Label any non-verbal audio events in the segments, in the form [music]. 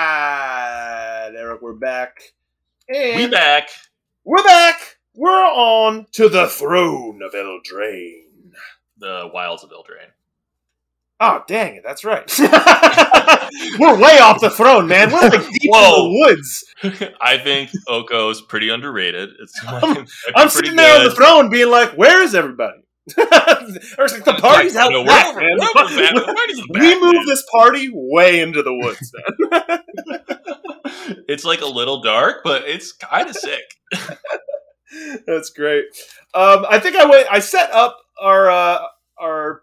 Alright, Eric, we're back. And We back. We're back. We're on to the throne of Eldraine. The wilds of Eldraine. Oh, dang it, that's right. [laughs] we're way off the throne, man. We're like deep Whoa. in the woods. [laughs] I think Oko is pretty underrated. It's [laughs] I'm- I'm sitting there on the throne being like, where is everybody? Or like, the party's out no, back, man. we're- we're back. The party's We back, moved man. this party way into the woods, man. It's like a little dark, but it's kind of sick. That's great. Um, I think I went. I set up our uh, our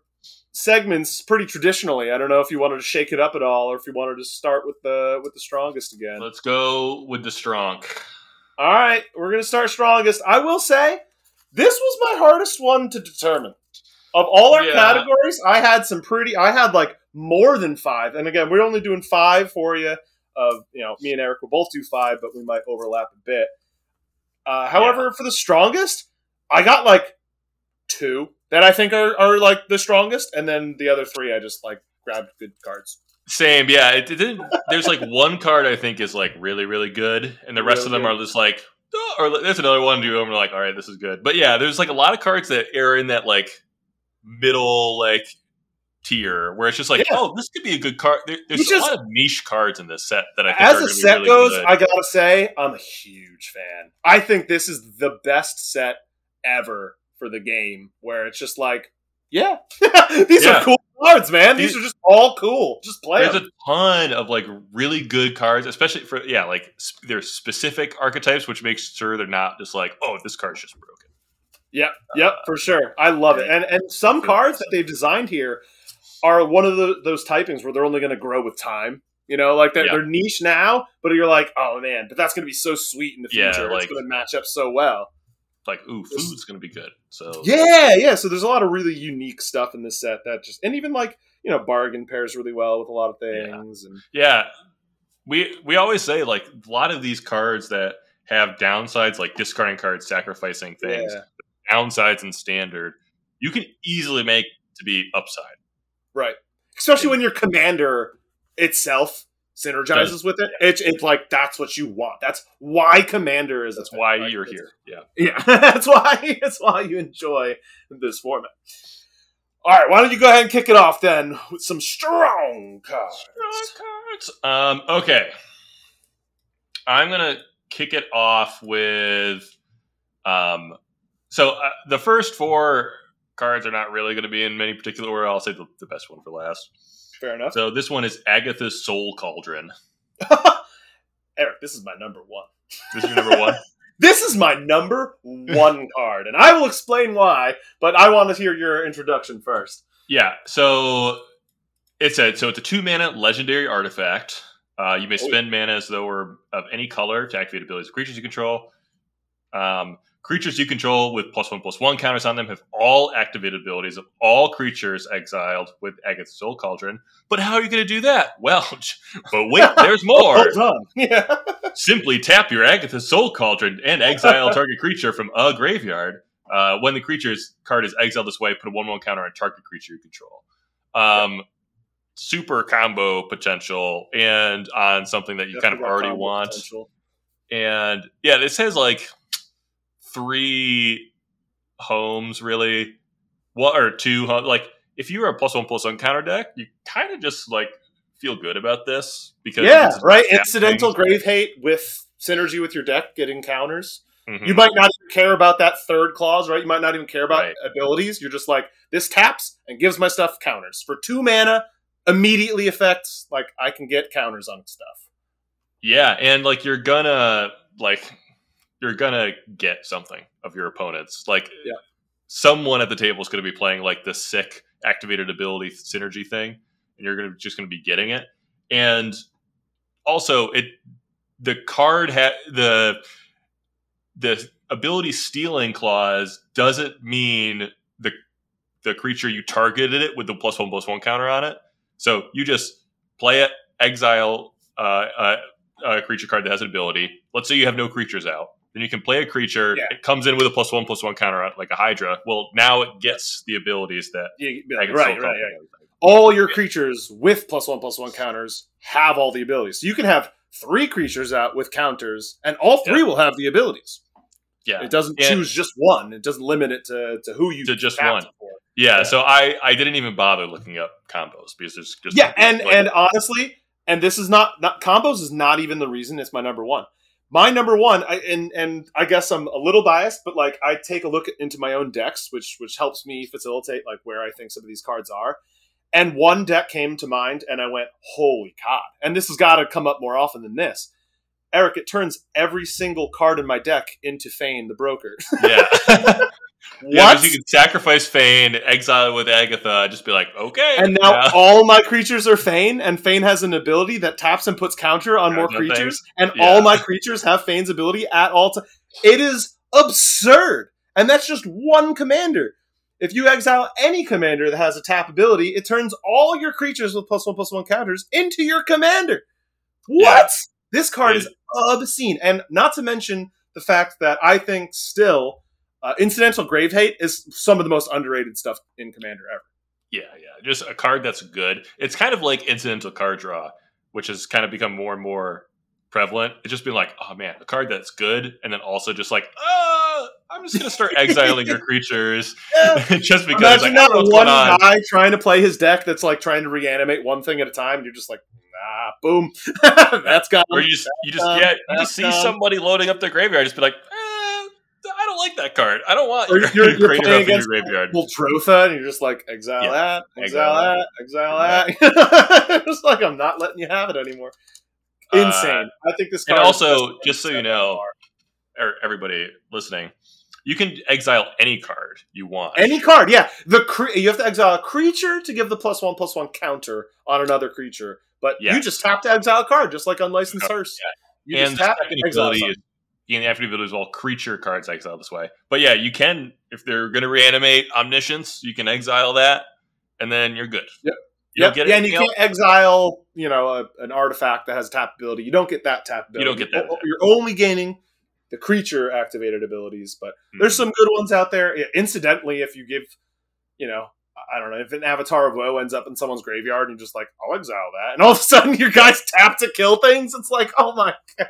segments pretty traditionally. I don't know if you wanted to shake it up at all, or if you wanted to start with the with the strongest again. Let's go with the strong. All right, we're gonna start strongest. I will say this was my hardest one to determine. Of all our Yeah. categories, I had some pretty. I had like more than five, and again, we're only doing five for you. Of you know, me and Eric will both do five, but we might overlap a bit. Uh, however, for the strongest, I got like two that I think are, are like the strongest, and then the other three I just like grabbed good cards. Same, yeah. It, it didn't. There's like one card I think is like really, really good, and the rest of them good. are just like, oh, or there's another one do, and we're like, all right, this is good. But yeah, there's like a lot of cards that are in that like middle like tier where it's just like, Yeah. oh, this could be a good card. There, there's just- a lot of niche cards in this set that I think As are a gonna be set really goes, good. I gotta say, I'm a huge fan. I think this is the best set ever for the game, where it's just like, yeah, [laughs] these Yeah. are cool cards, man. These These- are just all cool. Just play There's them. a ton of like really good cards, especially for yeah, like sp- there's specific archetypes, which makes sure they're not just like, oh, this card's just broken. Yep, yep, uh, for sure. I love it. And and some cards that they've designed here are one of the, those typings where they're only going to grow with time. You know, like they're, Yeah. they're niche now, but you're like, oh man, but that's going to be so sweet in the Yeah, future. like- it's going to match up so well. Like, ooh, food's gonna be good. So Yeah, yeah. So there's a lot of really unique stuff in this set that just, and even like you know, bargain pairs really well with a lot of things. And Yeah, we we always say like a lot of these cards that have downsides, like discarding cards, sacrificing things, Yeah. downsides in standard, you can easily make to be upside. right, especially when your commander itself synergizes with it. It's it's like that's what you want. That's why commander is. That's why you're here. Yeah. Yeah, [laughs] that's why. That's why you enjoy this format. All right, why don't you go ahead and kick it off then with some strong cards? Strong cards. Um, okay. I'm gonna kick it off with um so uh, the first four cards are not really going to be in any particular order. I'll say the, the best one for last. Fair enough. So this one is Agatha's Soul Cauldron. [laughs] Eric, this is my number one. This is your number one. [laughs] This is my number one [laughs] card, and I will explain why. But I want to hear your introduction first. Yeah. So it's a so it's a two mana legendary artifact. Uh, you may Oh, yeah. spend mana as though were of any color to activate abilities of creatures you control. Um, creatures you control with plus one plus one counters on them have all activated abilities of all creatures exiled with Agatha's Soul Cauldron. But how are you going to do that? Well, [laughs] but wait, there's [laughs] more. Hold on. [laughs] Yeah. Simply tap your Agatha's Soul Cauldron and exile target creature from a graveyard. Uh, when the creature's card is exiled this way, put a 1 1 counter on target creature you control. Um, super combo potential and on something that you kind of already want. potential. And yeah, this has like three homes really. What or two homes. Like, if you were a plus one plus one counter deck, you kind of just like feel good about this because Yeah, right. Incidental things. grave hate with synergy with your deck, getting counters. Mhm. You might not even care about that third clause, right? You might not even care about Right. abilities. You're just like, this taps and gives my stuff counters. For two mana, immediately affects, like, I can get counters on stuff. Yeah, and like you're gonna like you're gonna get something of your opponents. Like Yeah. someone at the table is gonna be playing like the sick activated ability synergy thing, and you're gonna just gonna be getting it. And also it the card ha the the ability stealing clause doesn't mean the the creature you targeted it with the plus one plus one counter on it. So you just play it, exile uh, uh, a creature card that has an ability. Let's say you have no creatures out. Then you can play a creature. Yeah. It comes in with a plus one plus one counter, uh, like a Hydra. Well, now it gets the abilities that You- like, right, right, right. All your creatures with plus one plus one counters have all the abilities. So you can have three creatures out with counters, and all three will have the abilities. Yeah, It doesn't Yeah. choose just one. It doesn't limit it to, to who you To just one. yeah. Yeah. So I I didn't even bother looking up combos because there's just Yeah, and like- and honestly, and this is not not combos is not even the reason it's my number one. My number one, I, and and I guess I'm a little biased, but like I take a look into my own decks, which which helps me facilitate like where I think some of these cards are. And one deck came to mind, and I went, "Holy God!" And this has got to come up more often than this. Eric, it turns every single card in my deck into Fain the Broker. yeah. [laughs] Yeah, what? because you can sacrifice Fain, exile with Agatha, just be like, okay. And now yeah. all my creatures are Fain, and Fain has an ability that taps and puts counter on Yeah, more no thanks. creatures, and Yeah. all my creatures have Fain's ability at all times. It is absurd, and that's just one commander. If you exile any commander that has a tap ability, it turns all your creatures with plus one plus one counters into your commander. What? This card is obscene, and not to mention the fact that I think still uh, incidental grave hate is some of the most underrated stuff in Commander ever. Yeah, yeah. Just a card that's good. It's kind of like incidental card draw, which has kind of become more and more prevalent. It's just been like, oh man, a card that's good, and then also just like, uh, I'm just gonna start exiling your [laughs] creatures [laughs] just because. Imagine like, that know one on. guy trying to play his deck that's like trying to reanimate one thing at a time. And you're just like, nah, boom, [laughs] that's got Or you just you just yeah you just see somebody loading up their graveyard, just be like, don't like that card. I don't want Or your, you're- [laughs] you're graveyard playing up in your against graveyard. And you're just like, exile Yeah. that, exile, Exile that, exile that. [laughs] it's like I'm not letting you have it anymore. Uh, Insane. I think this card. and also, just so you know, or everybody listening, you can exile any card you want. any card, yeah. The cre- you have to exile a creature to give the plus one plus one counter on another creature, but Yeah. you just tap to exile a card, just like unlicensed hearse. You and just the tap second exile ability and the ability is all creature cards exile this way. But yeah, you can if they're going to reanimate omniscience, you can exile that, and then you're good. Yep. You Yep. yeah, and you can't exile, you know, a, an artifact that has tap ability. You don't get that tap ability. You don't get that. You're, You're only gaining the creature activated abilities, but hmm. there's some good ones out there. Yeah, Incidentally, if you give, you know, I don't know, if an Avatar of Woe ends up in someone's graveyard and you're just like, I'll exile that, and all of a sudden [laughs] your guys tap to kill things, it's like, oh my [laughs]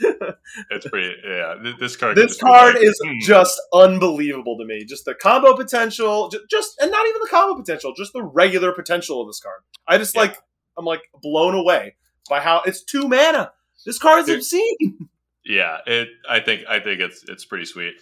[laughs] It's pretty. Yeah, this card. this card like, is hmm. just unbelievable to me. Just the combo potential, ju- just and not even the combo potential, just the regular potential of this card. I just Yeah. like I'm like blown away by how it's two mana. This card is obscene. Yeah, it. I think. I think it's it's pretty sweet.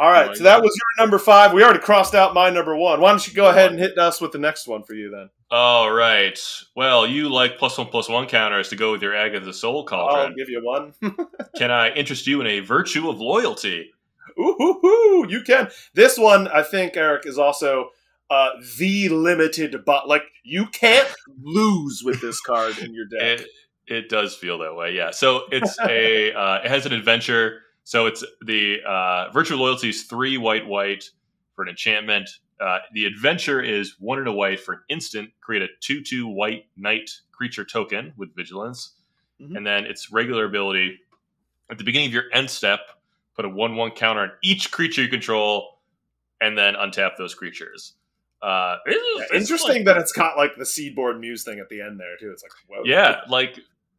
All right, Oh so that was your number five. We already crossed out my number one. Why don't you go ahead and hit us with the next one for you then? All right. Well, you like plus one plus one counters to go with your Agatha Soul I'll Cauldron. give you one. [laughs] Can I interest you in a virtue of loyalty? Ooh, hoo, hoo, you can. This one, I think, Eric, is also uh, the limited, but like you can't lose with this card in your [laughs] deck. It it does feel that way, yeah. So it's a [laughs] uh, it has an adventure. So it's the uh, virtue of loyalty is three white white for an enchantment. Uh, the adventure is one and a white for an instant. Create a two two white knight creature token with vigilance, Mhm. and then its regular ability at the beginning of your end step, put a one one counter on each creature you control, and then untap those creatures. Uh, is- Yeah, is interesting like- that it's got like the Seedborn Muse thing at the end there too. It's like, whoa, Yeah, like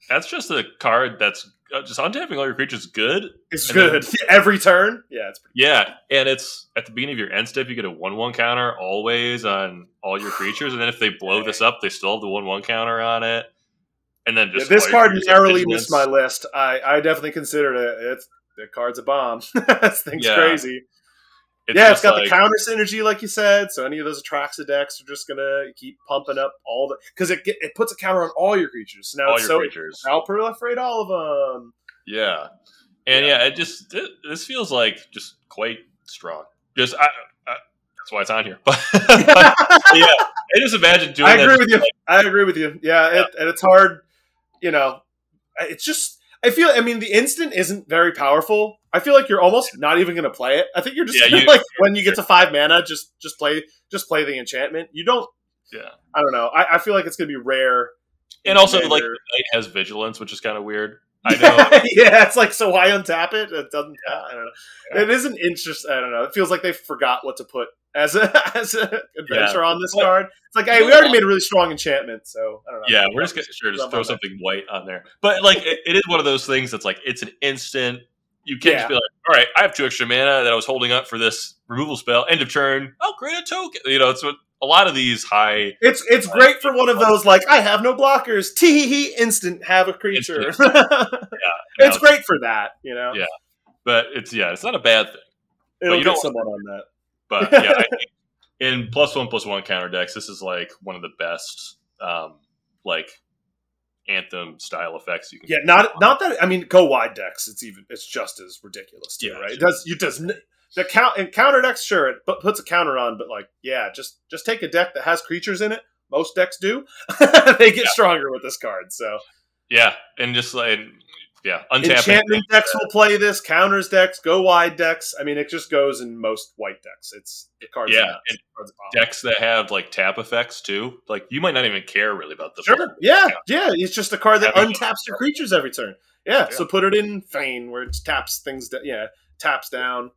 that's just a card that's uh, just untapping all your creatures good. it's and then- good [laughs] every turn. Yeah, it's pretty. Yeah, and it's at the beginning of your end step, you get a one-one counter always on all your creatures, and then if they blow this up, they still have the one-one counter on it. And then Yeah, just this card narrowly missed my list. I, I definitely considered it. It's the card's a bomb. [laughs] this thing's Yeah. crazy. It's yeah, it's got like- the counter synergy, like you said. So any of those Atraxa decks are just gonna keep pumping up all the because it get, it puts a counter on all your creatures. So now all it's your so creatures. I'll proliferate all of them. Yeah, and yeah, it just it, this feels like just quite strong. Just I, I, that's why it's on here. [laughs] But, but yeah, I just imagine doing. I agree with you. I agree with you. Yeah, It, and it's hard. You know, it's just. I feel. I mean, the instant isn't very powerful. I feel like you're almost not even going to play it. I think you're just Yeah, [laughs] you- like when you get to five mana, just just play just play the enchantment. You don't. Yeah. I don't know. I, I feel like it's going to be rare And also, Commander. like the knight has vigilance, which is kind of weird. I [laughs] know. yeah, it's like so why untap it? It doesn't. I don't know. Yeah. It is an interest. I don't know. It feels like they forgot what to put as a [laughs] as an adventure on this Well, card. It's like, hey, we already made a really strong enchantment, so I don't know. yeah, we're just gonna sure just throw something white on there. But like, it, it is one of those things that's like it's an instant. You can't just be like, all right, I have two extra mana that I was holding up for this removal spell. End of turn. Oh, create a token. You know, it's what a lot of these high. It's it's great for one of those like I have no blockers. [laughs] Tee hee hee, instant have a creature. [laughs] it's you know, great for that. You know, Yeah. but it's yeah, it's not a bad thing. it'll you get don't- someone on that. But [laughs] yeah, I think in plus one plus one counter decks, this is like one of the best um like anthem style effects you can Yeah, not not that. I mean, go wide decks. It's even. It's just as ridiculous too, Yeah, right? It does. You does the count and counter decks. Sure, it pu- puts a counter on, but like, yeah, just just take a deck that has creatures in it. Most decks do. [laughs] they get Yeah. stronger with this card. So Yeah, and just like yeah, untapping enchantment decks will play this. Counters decks, go wide decks. I mean, it just goes in most white decks. It's the cards. Yeah, and Cards decks that have like tap effects too. Like you might not even care really about the Sure. Yeah, yeah. It's just a card that Having- untaps your creatures every turn. Yeah, Yeah. So put it in Fain where it taps things. Da- yeah, taps down.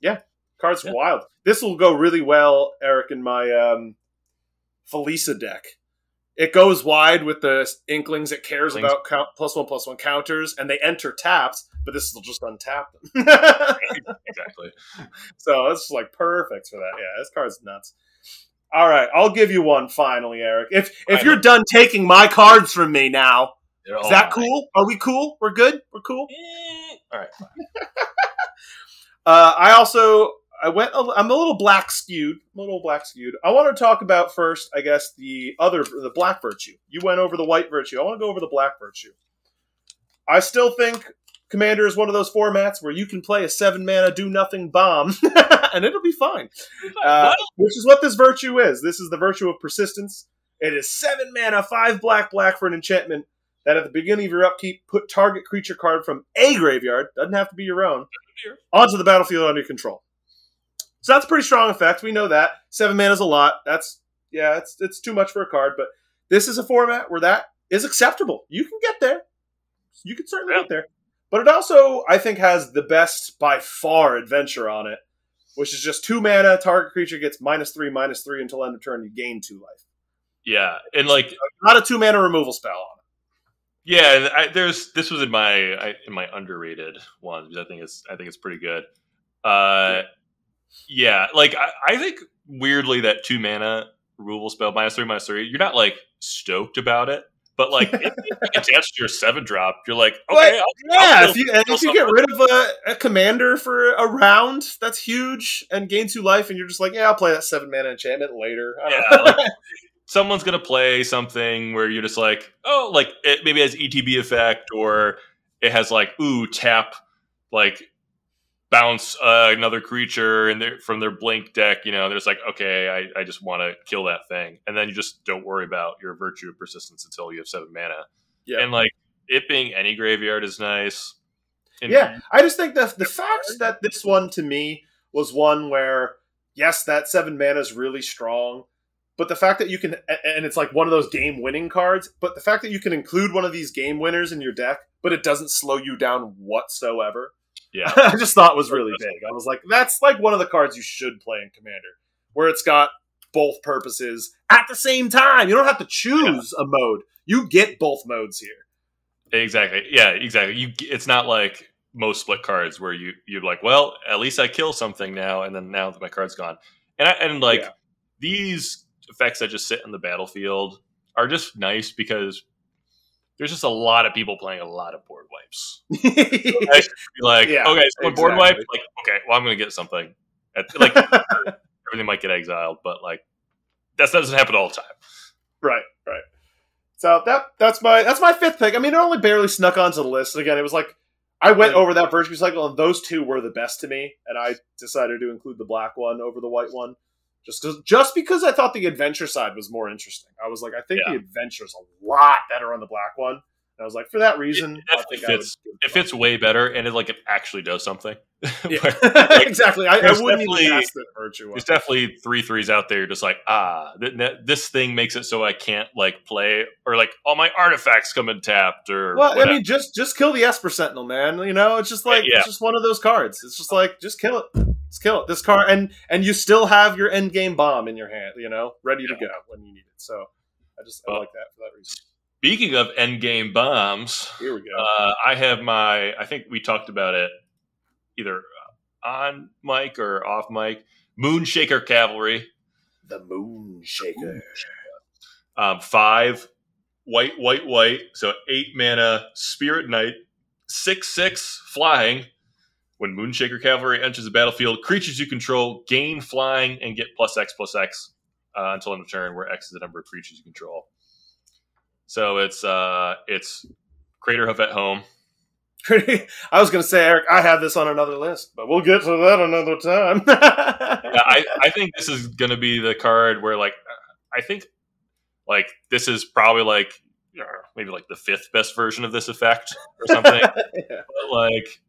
Yeah, cards Yeah. wild. This will go really well, Eric, in my um, Felisa deck. It goes wide with the Inklings. It cares Inklings. about count, plus one plus one counters, and they enter taps. But this will just untap them. [laughs] exactly. so it's like perfect for that. Yeah, this card's nuts. All right, I'll give you one finally, Eric. If if you're done taking my cards from me now, is that cool? Are we cool? We're good. We're cool. Eh, All right. [laughs] Uh, I also I went. I'm a little black skewed. A little black skewed. I want to talk about first, I guess, the other the black virtue. You went over the white virtue. I want to go over the black virtue. I still think Commander is one of those formats where you can play a seven mana do nothing bomb, [laughs] and it'll be fine. Uh, which is what this virtue is. This is the virtue of persistence. It is seven mana, five black, black for an enchantment that at the beginning of your upkeep put target creature card from a graveyard, doesn't have to be your own, onto the battlefield under your control. So that's a pretty strong effect. We know that seven mana is a lot. That's yeah, it's it's too much for a card. But this is a format where that is acceptable. You can get there. You can certainly Yeah. get there. But it also, I think, has the best by far adventure on it, which is just two mana. Target creature gets minus three, minus three until end of turn. You gain two life. Yeah, and like Not a two mana removal spell on yeah, I, there's this was in my I, in my underrated ones because I think it's I think it's pretty good. Uh, yeah, like I, I think weirdly that two mana removal spell minus three minus three, you're not like stoked about it, but like if like, attached to your seven drop, you're like okay, I'll, Yeah, I'll if you if you get rid of a, a commander for a round, that's huge, and gain two life, and you're just like, yeah, I'll play that seven mana enchantment later. I don't Yeah, know. like, [laughs] someone's gonna play something where you're just like, oh, like it maybe has ETB effect or it has like ooh tap like bounce uh, another creature and they're from their blink deck. You know, they're just like, okay, I, I just want to kill that thing, and then you just don't worry about your virtue of persistence until you have seven mana. Yeah. and like it being any graveyard is nice. And Yeah, I just think that the fact that this one to me was one where yes, that seven mana is really strong, but the fact that you can and it's like one of those game winning cards, but the fact that you can include one of these game winners in your deck, but it doesn't slow you down whatsoever. yeah, [laughs] I just thought was really big. I was like, that's like one of the cards you should play in Commander, where it's got both purposes at the same time. You don't have to choose a mode; you get both modes here. Exactly. Yeah, exactly. You it's not like most split cards where you you're like, well, at least I kill something now, and then now that my card's gone. And I, and like Yeah. these effects that just sit in the battlefield are just nice because there's just a lot of people playing a lot of board wipes. [laughs] To be like, Yeah, okay, so board wipe, like, okay, well, I'm gonna get something. Like [laughs] everything might get exiled, but like that doesn't happen all the time. Right, right. So that that's my that's my fifth pick. I mean, it only barely snuck onto the list. Again, it was like I went over that virtue cycle, and those two were the best to me, and I decided to include the black one over the white one, just because just because I thought the adventure side was more interesting. I was like, I think Yeah. the adventure's a lot better on the black one. And I was like, for that reason, It I think I fits- give It fits way better, and it like it actually does something. [laughs] Yeah. But [laughs] exactly. I, I wouldn't even ask that virtue. there's definitely three threes out there. Just like ah, th- th- this thing makes it so I can't like play or like all my artifacts come in tapped or Well, I mean, just just kill the Esper Sentinel, man. You know, it's just like Yeah. it's just one of those cards. It's just like just kill it, just kill it. This car, and and you still have your end game bomb in your hand, you know, ready to go when you need it. So I just I like that for that reason. Speaking of end game bombs, Here we go. uh, I have my. I think we talked about it either on mic or off mic. Moonshaker Cavalry, the moonshaker um, five white, white, white. So eight mana, Spirit Knight, six six flying. When Moonshaker Cavalry enters the battlefield, creatures you control gain flying and get plus X plus X uh, until end of turn, where X is the number of creatures you control. So it's uh, it's Craterhoof at home. [laughs] I was going to say, Eric, I have this on another list, but we'll get to that another time. [laughs] Yeah, I, I think this is going to be the card where like I think like this is probably like maybe like the fifth best version of this effect or something. [laughs] Yeah. But like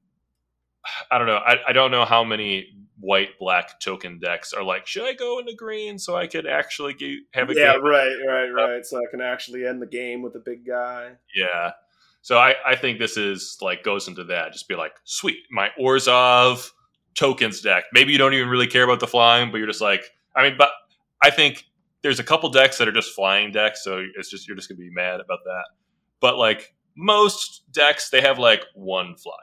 I don't know. I, I don't know how many white black token decks are like. Should I go into green so I could actually get, have a yeah, game? right, right, uh, right. So I can actually end the game with the big guy. Yeah. So I, I think this is like goes into that. Just be like, sweet, my Orzhov tokens deck. Maybe you don't even really care about the flying, but you're just like, I mean, but I think there's a couple decks that are just flying decks, so it's just you're just gonna be mad about that. But like most decks, they have like one flyer,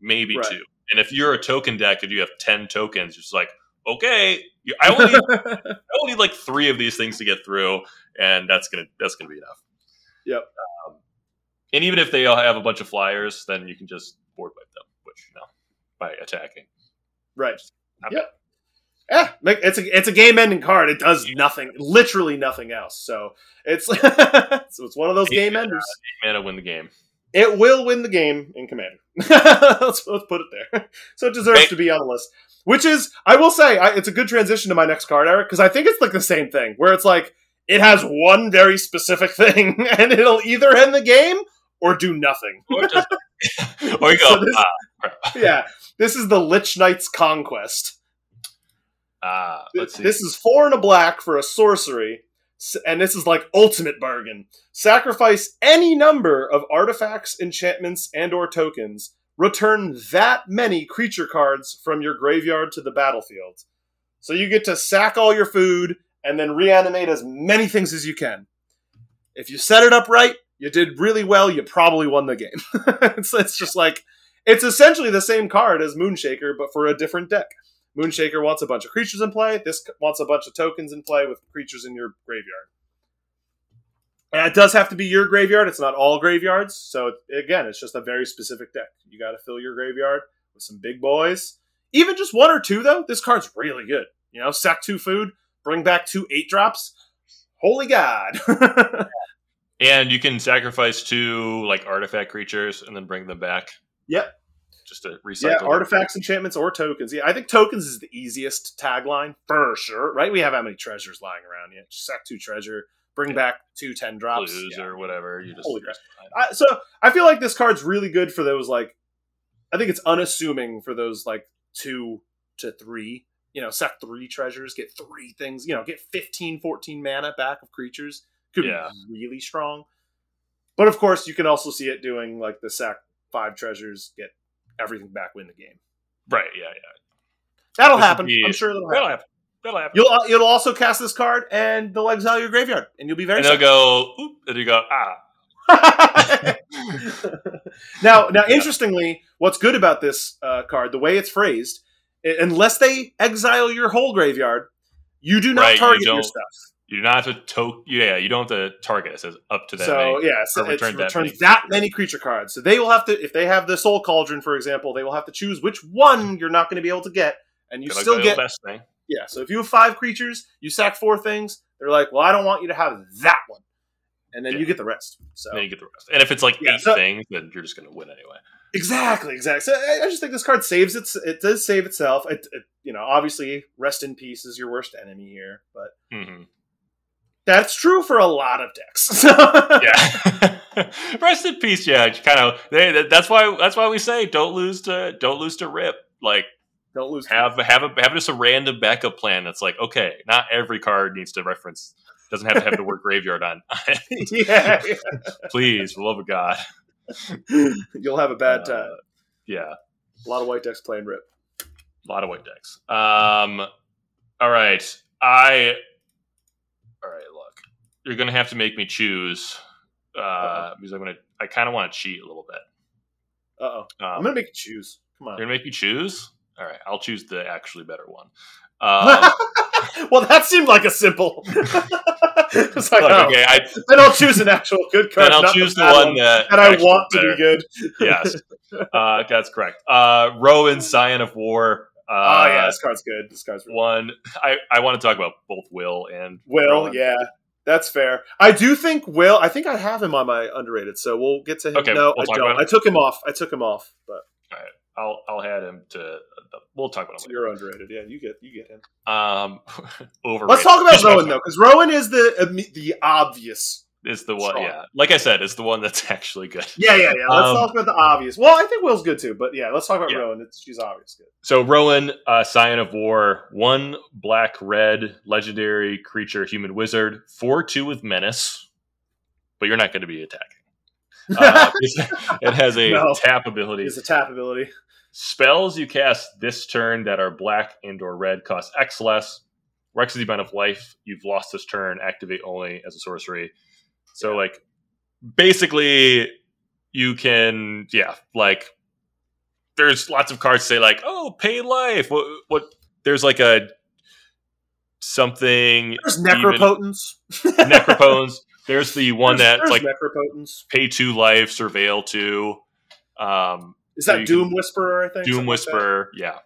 maybe Right. two. And if you're a token deck and you have ten tokens, you're just like, okay, I only need, [laughs] I only need like three of these things to get through, and that's gonna that's gonna be enough. Yep. Um, and even if they all have a bunch of flyers, then you can just board wipe them, which you know, by attacking. right. Not Yep. Yeah, it's a it's a game ending card. It does nothing, literally nothing else. So it's [laughs] so it's one of those game Yeah. enders. Mana win the game. It will win the game in Commander. [laughs] let's, let's put it there. [laughs] So it deserves Right. to be on the list. Which is, I will say, I, it's a good transition to my next card, Eric, because I think it's like the same thing, where it's like it has one very specific [laughs] thing, and it'll either end the game or do nothing. Or, just, or you go, So this- ah, yeah, this is the Lich Knight's Conquest. ah, let's see. This is four and a black for a sorcery, and this is like ultimate bargain. Sacrifice any number of artifacts, enchantments, and/or tokens. Return that many creature cards from your graveyard to the battlefield. So you get to sack all your food and then reanimate as many things as you can. If you set it up right, you did really well. You probably won the game. [laughs] it's just like it's essentially the same card as Moonshaker, but for a different deck. Moonshaker wants a bunch of creatures in play. This wants a bunch of tokens in play with creatures in your graveyard. And it does have to be your graveyard. It's not all graveyards. So again, it's just a very specific deck. You got to fill your graveyard with some big boys. Even just one or two, though, this card's really good. You know, sack two food, bring back two eight drops. Holy God! [laughs] and you can sacrifice two like artifact creatures and then bring them back. Yep. Just to recycle. yeah, artifacts, enchantments, or tokens. Yeah, I think tokens is the easiest tagline for sure. Right? We have how many treasures lying around? Yeah, just sack two treasure, bring back two ten drops, blues Yeah. or whatever. You just Holy crap. I, so I feel like this card's really good for those like I think it's unassuming for those like two to three. You know, sack three treasures, get three things, you know, get 15, 14 mana back of creatures. Could Yeah. be really strong. But of course you can also see it doing like the sack five treasures, get everything back, win the game. right. Yeah. Yeah. That'll This happen. be- I'm sure that'll That'll happen. happen. That'll happen. You'll uh, you'll also cast this card and they'll exile your graveyard and you'll be very and they'll go, oop, and you go, ah. [laughs] [laughs] now, now, Yeah. interestingly, what's good about this uh, card, the way it's phrased, unless they exile your whole graveyard, you do not Right, you target your stuff. You do not have to to Yeah, you don't have to target. It says up to that So many. yeah, so return that returns many. that many creature cards. So they will have to, if they have the Soul Cauldron, for example, they will have to choose which one you're not going to be able to get, and you still get best thing. yeah. So if you have five creatures, you sack four things. They're like, well, I don't want you to have that one, and then Yeah. you get the rest. So And then you get the rest. And if it's like Yeah, eight so- things, then you're just going to win anyway. Exactly, exactly. So I, I just think this card saves its. It does save itself. It, it, you know, obviously, rest in peace is your worst enemy here, but hmm that's true for a lot of decks. [laughs] Yeah. [laughs] Rest in peace, yeah. Kind of. They, that's why. That's why we say don't lose to don't lose to Rip. Like Don't lose. have have a have just a random backup plan. That's like okay, not every card needs to reference. Doesn't have to have the word [laughs] graveyard on. yeah, yeah. Please, for the love of God. You'll have a bad Uh, time. Yeah, A lot of white decks playing Rip. a lot of white decks. Um, all right, I. All right, look, you're gonna have to make me choose uh, because I'm gonna. I kind of want to cheat a little bit. Uh oh. Um, I'm gonna make you choose. Come on. You're gonna make me choose. All right, I'll choose the actually better one. [laughs] Um, well, that seemed like a simple. [laughs] it's like, look, oh, okay, I, then I'll choose an actual good card. then I'll choose the one that that I want to be good. yes, [laughs] uh, that's correct. Uh, Rowan, Scion of War. Uh, oh yeah, this card's good. This card's really one. I, I want to talk about both Will and Will, Rowan. yeah, that's fair. I do think Will. I think I have him on my underrated, so we'll get to him. Okay, no, we'll I don't. I took him off. I took him off, but I'll I'll add him to. We'll talk about him. you're underrated. Yeah, you get you get him. Um, [laughs] overrated. Let's talk about Rowan though, because Rowan is the the obvious. It's the one. Strong. Yeah, like I said, it's the one that's [laughs] actually good. Yeah, yeah, yeah. Let's Um, talk about the obvious. Well, I think Will's good too, but yeah, let's talk about Yeah. Rowan. It's, she's obvious good. So Rowan, uh, Scion of War, one black red legendary creature, human wizard, four two with menace, but you're not going to be attacking. Uh, [laughs] it has a No. tap ability. Is a tap ability. Spells you cast this turn that are black and or red cost X less. Rex the amount of life you've lost this turn. Activate only as a sorcery. So like basically you can yeah like there's lots of cards say like oh pay life what what there's like a something There's even- Necropotence. [laughs] there's the one There's- that's there's like Necropotence. pay two life surveil two um Is that you Doom can- Whisperer? I think Doom something like? Whisperer, yeah.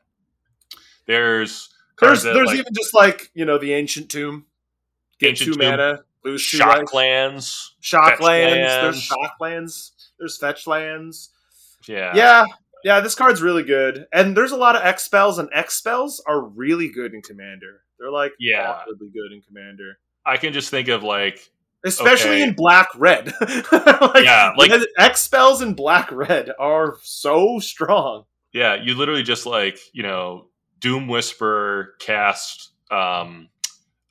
There's There's there's like, even just like you know the Ancient Tomb. Get Ancient two Tomb, mana, lose two life. Shocklands. Shocklands. Fetch lands. There's Shocklands. There's Fetch lands. Yeah. Yeah, yeah. This card's really good, and there's a lot of X spells, and X spells are really good in Commander. They're like Yeah. awkwardly good in Commander, I can just think of like especially Okay. in Black Red. [laughs] like, Yeah, like- X spells in Black Red are so strong. yeah, you literally just like, you know, Doom Whisper cast um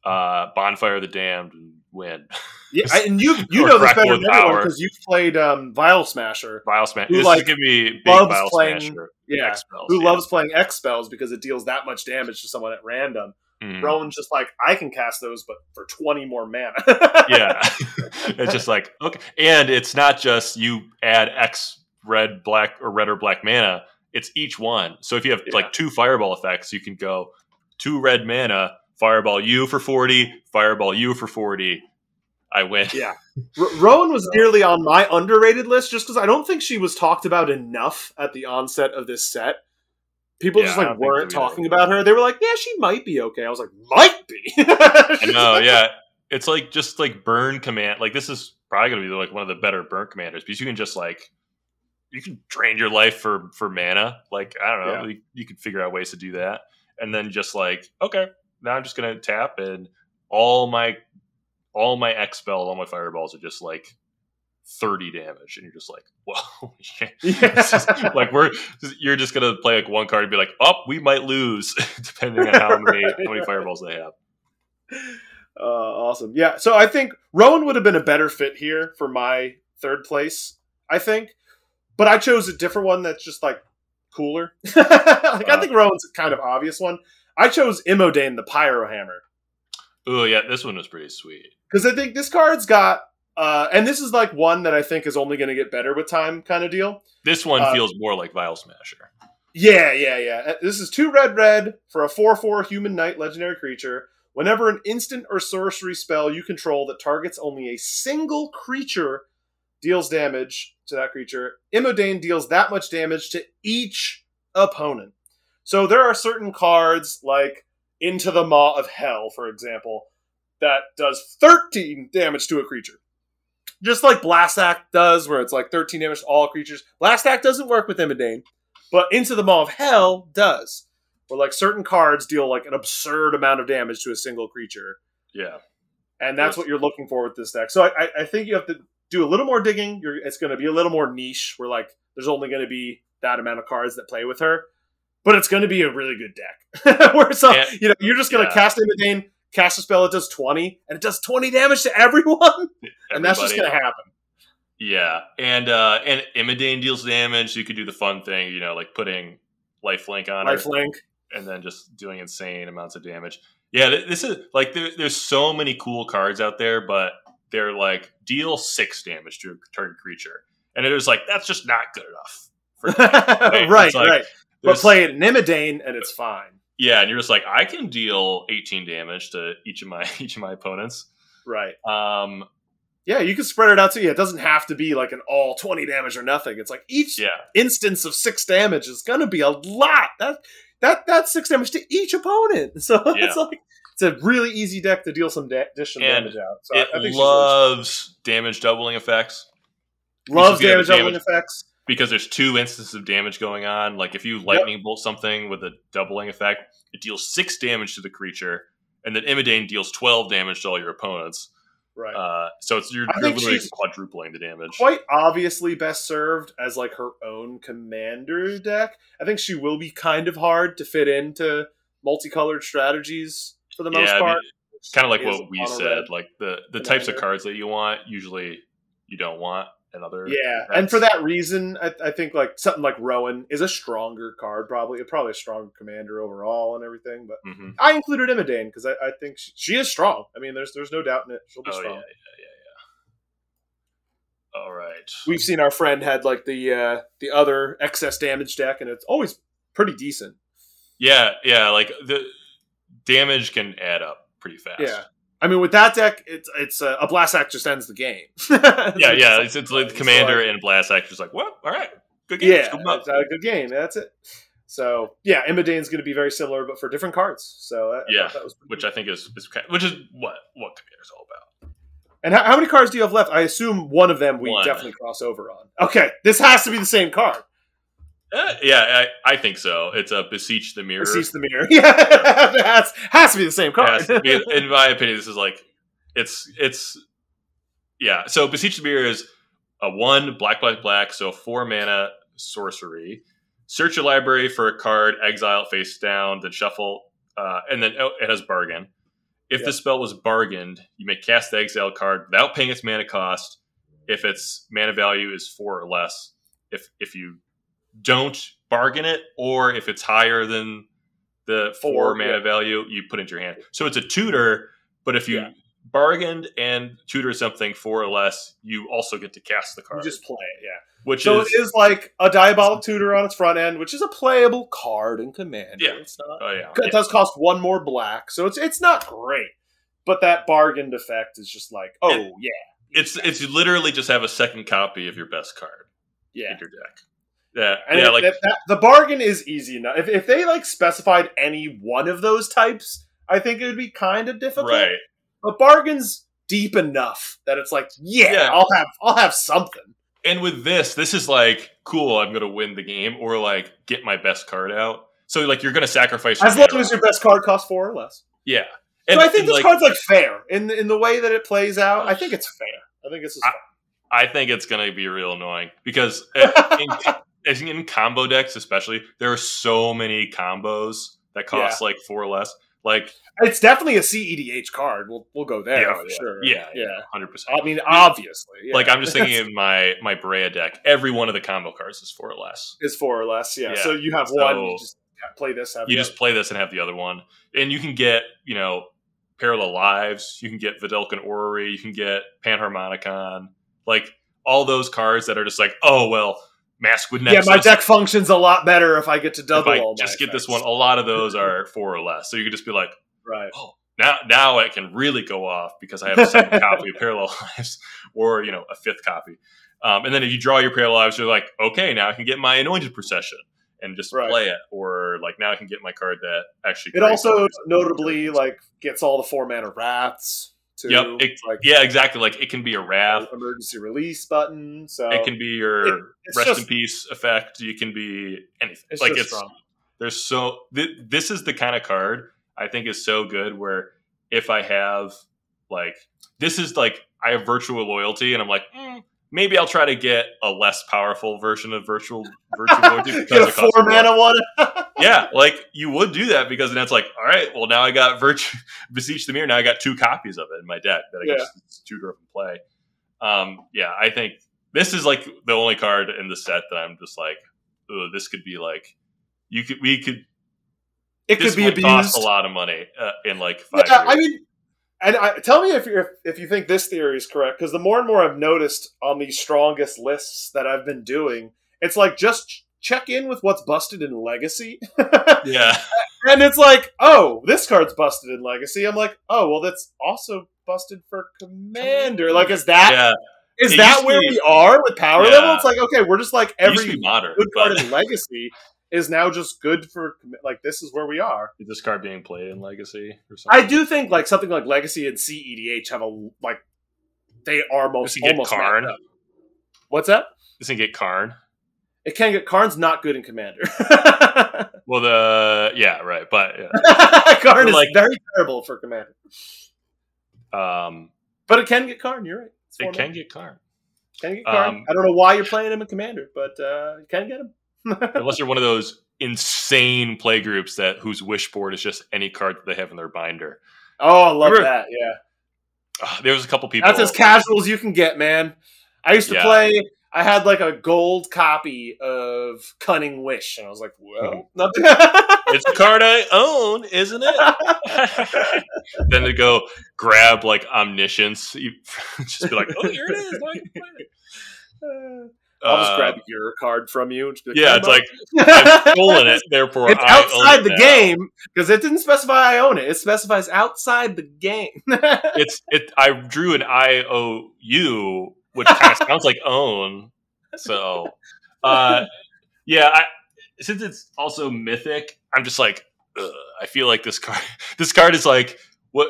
uh Bonfire of the Damned and win. Yeah, [laughs] and you you know this better than anyone because you've played um, Vial Smasher. Vile Smash. Who, This like, is gonna be big loves Vial playing- Smasher. Yeah, X spells. who yeah. loves playing X spells because it deals that much damage to someone at random. Mhm. Rowan's just like, I can cast those, but for 20 more mana. yeah [laughs] [laughs] it's just like okay and it's not just you add x red black or red or black mana it's each one so if you have Yeah. like two fireball effects you can go two red mana fireball you for 40 fireball you for 40 i win Yeah. R- Rowan was nearly on my underrated list just because I don't think she was talked about enough at the onset of this set. People Yeah, just like weren't either. talking about her. They were like, "Yeah, she might be okay." I was like, "Might be." [laughs] i know yeah it's like just like burn command like this is probably going to be like one of the better burn commanders because you can just like you can drain your life for for mana like i don't know Yeah. you, you can figure out ways to do that and then just like okay now i'm just going to tap and all my all my x spells all my fireballs are just like 30 damage and you're just like [laughs] whoa [laughs] [laughs] just, like we're you're just gonna play like one card and be like oh we might lose depending on how many how many fireballs they have Uh, awesome. Yeah. So I think Rowan would have been a better fit here for my third place. I think, but I chose a different one that's just like cooler. like I Uh. think Rowan's a kind of obvious one. I chose Imodane the Pyrohammer oh yeah this one was pretty sweet because I think this card's got, uh, and this is like one that I think is only going to get better with time, kind of deal. This one Uh, feels more like Vial Smasher. Yeah, yeah, yeah. Uh, This is two red red for a 4 4 human knight legendary creature. Whenever an instant or sorcery spell you control that targets only a single creature deals damage to that creature, Imodane deals that much damage to each opponent. So there are certain cards like Into the Maw of Hell, for example, that does 13 damage to a creature. Just like Blast Act does, where it's like 13 damage to all creatures. Blast Act doesn't work with Imodane. But Into the Maw of Hell does. Where like certain cards deal like an absurd amount of damage to a single creature. Yeah. And that's Yes. what you're looking for with this deck. So I, I- I think you have to do a little more digging, you're, it's going to be a little more niche. Where like there's only going to be that amount of cards that play with her, but it's going to be a really good deck. [laughs] where so Yeah. you know you're just going to Yeah. cast Imodane, cast a spell that does 20, and it does 20 damage to everyone, [laughs] and that's just going to happen. Yeah, and uh and Imodane deals damage. You could do the fun thing, you know, like putting lifelink on Lifelink. and then just doing insane amounts of damage. Yeah, this is like there, there's so many cool cards out there, but they're like deal six damage to a target creature, and it was like that's just not good enough. For [laughs] right, Right, like- right. But There's- play it in Imodane, and it's fine. yeah, and you're just like I can deal 18 damage to each of my [laughs] each of my opponents. Right. Um, Yeah, you can spread it out too. Yeah, it doesn't have to be like an all 20 damage or nothing. It's like each yeah, instance of six damage is going to be a lot. That that that's six damage to each opponent. [laughs] So it's like it's a really easy deck to deal some da- additional And damage out. So it I, I loves damage doubling effects. loves damage doubling damage- effects. Because there's two instances of damage going on. Like if you lightning bolt something with a doubling effect, it deals six damage to the creature, and then Imodane deals twelve damage to all your opponents. Right. Uh, so it's you're, you're literally quadrupling the damage. Quite obviously best served as like her own commander deck. I think she will be kind of hard to fit into multicolored strategies for the most Yeah, I mean, part. kind of like what we said. Like the the types of cards that you want usually you don't want in other. Yeah, and for that reason, I, I think like something like Rowan is a stronger card, probably probably a stronger commander overall and everything. But Mhm. I included Imodane because I, I think she, she is strong. I mean, there's there's no doubt in it. She'll be Oh yeah, strong. yeah, yeah, yeah. All right. We've seen our friend had like the uh, the other excess damage deck, and it's always pretty decent. Yeah, yeah. Like the damage can add up pretty fast. Yeah. I mean, with that deck, it's it's uh, a blast act just ends the game. [laughs] yeah, yeah. It's, it's like commander and blast act just like, well, all right, good game. yeah, scoop 'em up. it's a good game. That's it. So yeah, Imodane's going to be very similar, but for different cards. So I, I Yeah, thought that was which cool. I think is, is which is what what commander's all about. And how, how many cards do you have left? I assume one of them we One. definitely cross over on. Okay, this has to be the same card. Uh, yeah, I, I think so. It's a beseech the mirror. Beseech the mirror. [laughs] Yeah, it has, has to be the same card. Yes, in my opinion, this is like it's it's yeah. So beseech the mirror is a one black black black, so four mana sorcery. Search your library for a card, exile it face down, then shuffle, uh, and then oh, it has bargain. If Yeah. the spell was bargained, you may cast the exile card without paying its mana cost. If its mana value is four or less, if if you don't bargain it, or if it's higher than the four, Four, mana yeah. value, you put into your hand. So it's a tutor, but if you Yeah. bargained and tutor something four or less, you also get to cast the You card, just play it, yeah. which So is it is like a diabolic tutor on its front end, which is a playable card in Commander. Yeah. It's not. oh yeah, It does cost one more black, so it's it's not great. But that bargained effect is just like, oh It- yeah, it's it's you literally just have a second copy of your best card yeah. in your deck. Yeah, And yeah, it- like that- that- the bargain is easy enough. If, if they like specified any one of those types, I think it would be kind of difficult. right. But bargain's deep enough that it's like, yeah, Yeah. I'll have I'll have something. And with this, this is like cool. I'm gonna win the game, or like get my best card out. So like you're gonna sacrifice your As long as your best card costs four or less. yeah. So I think and, this like, card's like fair in in the way that it plays out. I think it's fair. I think this is I-. I think it's going to be real annoying because [laughs] in, in combo decks, especially, there are so many combos that cost like four or less. Like, It's definitely a CEDH card. We'll we'll go there Yeah, for yeah. sure. yeah, yeah. yeah, hundred percent. I mean, obviously, yeah. Like, I'm just thinking [laughs] in my my Breya deck, every one of the combo cards is four or less. is four or less. Yeah. Yeah. So you have So- one. You just play this. Have You just play this and have the other one, and you can get you know parallel lives. You can get Vedalken Orrery. You can get Panharmonicon. Like all those cards that are just like, oh well, Mask with yeah, my deck functions a lot better if I get to if double I all my just get this one, a lot of those are [laughs] four or less. So you could just be like, Right. oh, now now I can really go off because I have a second [laughs] copy of Parallel Lives [laughs] or you know a fifth copy. Um, and then if you draw your Parallel Lives, you're like, okay, now I can get my Anointed Procession and just Right. play it, or like now I can get my card that actually. It also notably like gets all the four mana wraths. Too. Yep, it- like yeah, exactly. Like it can be a wrath. emergency release button. So It can be your It- rest just- in peace effect. You can be anything. it's like just it's strong. there's so th- this is the kind of card I think is so good where if I have like this is like I have virtual loyalty, and I'm like, mm, maybe I'll try to get a less powerful version of virtual [laughs] virtual loyalty Get because a it costs four mana one. [laughs] [laughs] Yeah, like you would do that because then it's like, all right, well now I got virtue beseech the mirror. Now I got two copies of it in my deck that I can Yeah. just tutor up and play. Um, yeah, I think this is like the only card in the set that I'm just like, this could be like, you could we could It could be abused. cost a lot of money uh, in like five Yeah, years. I mean, and I, tell me if you if, if you think this theory is correct, because the more and more I've noticed on these strongest lists that I've been doing, it's like just ch- check in with what's busted in Legacy, [laughs] yeah, and it's like, oh, this card's busted in Legacy. I'm like, oh, well, that's also busted for Commander. Like, is that yeah. is It that where be- we are with power Yeah. level? It's like, okay, we're just like It used to every modern, good card but in Legacy is now just good for like this is where we are. is this card being played in Legacy or something? I do think like something like Legacy and CEDH have a like they are most get almost Karn. up. What's that? Can get Karn. It can get Karn's not good in Commander. [laughs] Well, the yeah, right, but yeah. [laughs] Karn is Like- very terrible for Commander, um, but it can get Karn. You're right. It's it can get Karn. can get Karn. um, I don't know why you're playing him in Commander, but uh, you can get him. [laughs] unless you're one of those insane play groups that whose wish board is just any card that they have in their binder. oh, I love Remember- that. Yeah, Uh, there was a couple people. that's as casual as you can get, man. I used to Yeah. play. I had like a gold copy of Cunning Wish, and I was like, well, nothing. [laughs] it's a card I own, isn't it? [laughs] then to go grab like omniscience, you just be like, oh, here it is. Now I can play it. I'll just Uh, grab your card from you. And just be like, Yeah, it's "Come like on." I've stolen it, therefore it's I own outside it the now. game because it didn't specify I own it. It specifies outside the game. [laughs] It's it. I drew an I O U, which kind of [laughs] sounds like own. So, uh, yeah. I, since it's also mythic, I'm just like, ugh, I feel like this card. [laughs] This card is like what.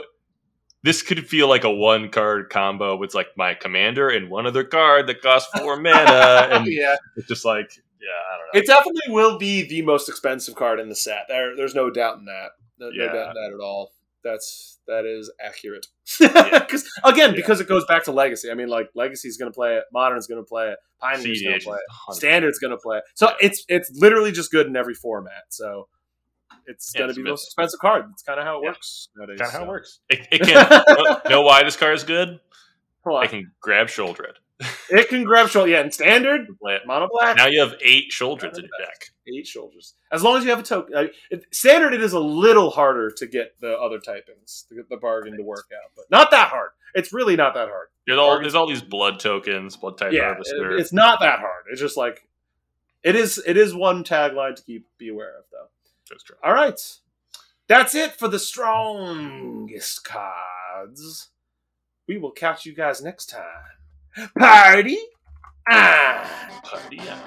This could feel like a one card combo with like my commander and one other card that costs four [laughs] mana, and yeah, it's just like, yeah, I don't know. it definitely will be the most expensive card in the set. There, there's no doubt in that. No, no doubt in that at all. That's that is accurate. Because [laughs] again, Yeah. because it goes back to legacy. I mean, like legacy's going to play it, modern's going to play it, pioneer's going to play it. is 100%. Standard's going to play it. So it's it's literally just good in every format. So it's Yeah, going to be the most expensive card. That's kind of how it Yeah. works nowadays. Kind of how it works. It, it can [laughs] know- know why this card is good. Hold on. I can grab Sheoldred. It can grab Sheoldred. Yeah, in standard, mono black, Now you have eight Sheoldreds in your deck. eight Sheoldreds. As long as you have a token. Uh, it, standard, it is a little harder to get the other typings, to get the bargain to work out, but not that hard. It's really not that hard. There's all there's all these blood tokens, Bloodtithe yeah, harvester. it- it's not that hard. It's just like it is. It is one tagline to keep be aware of, though. That's true. All right, that's it for the strongest cards. We will catch you guys next time. Party on. Party on.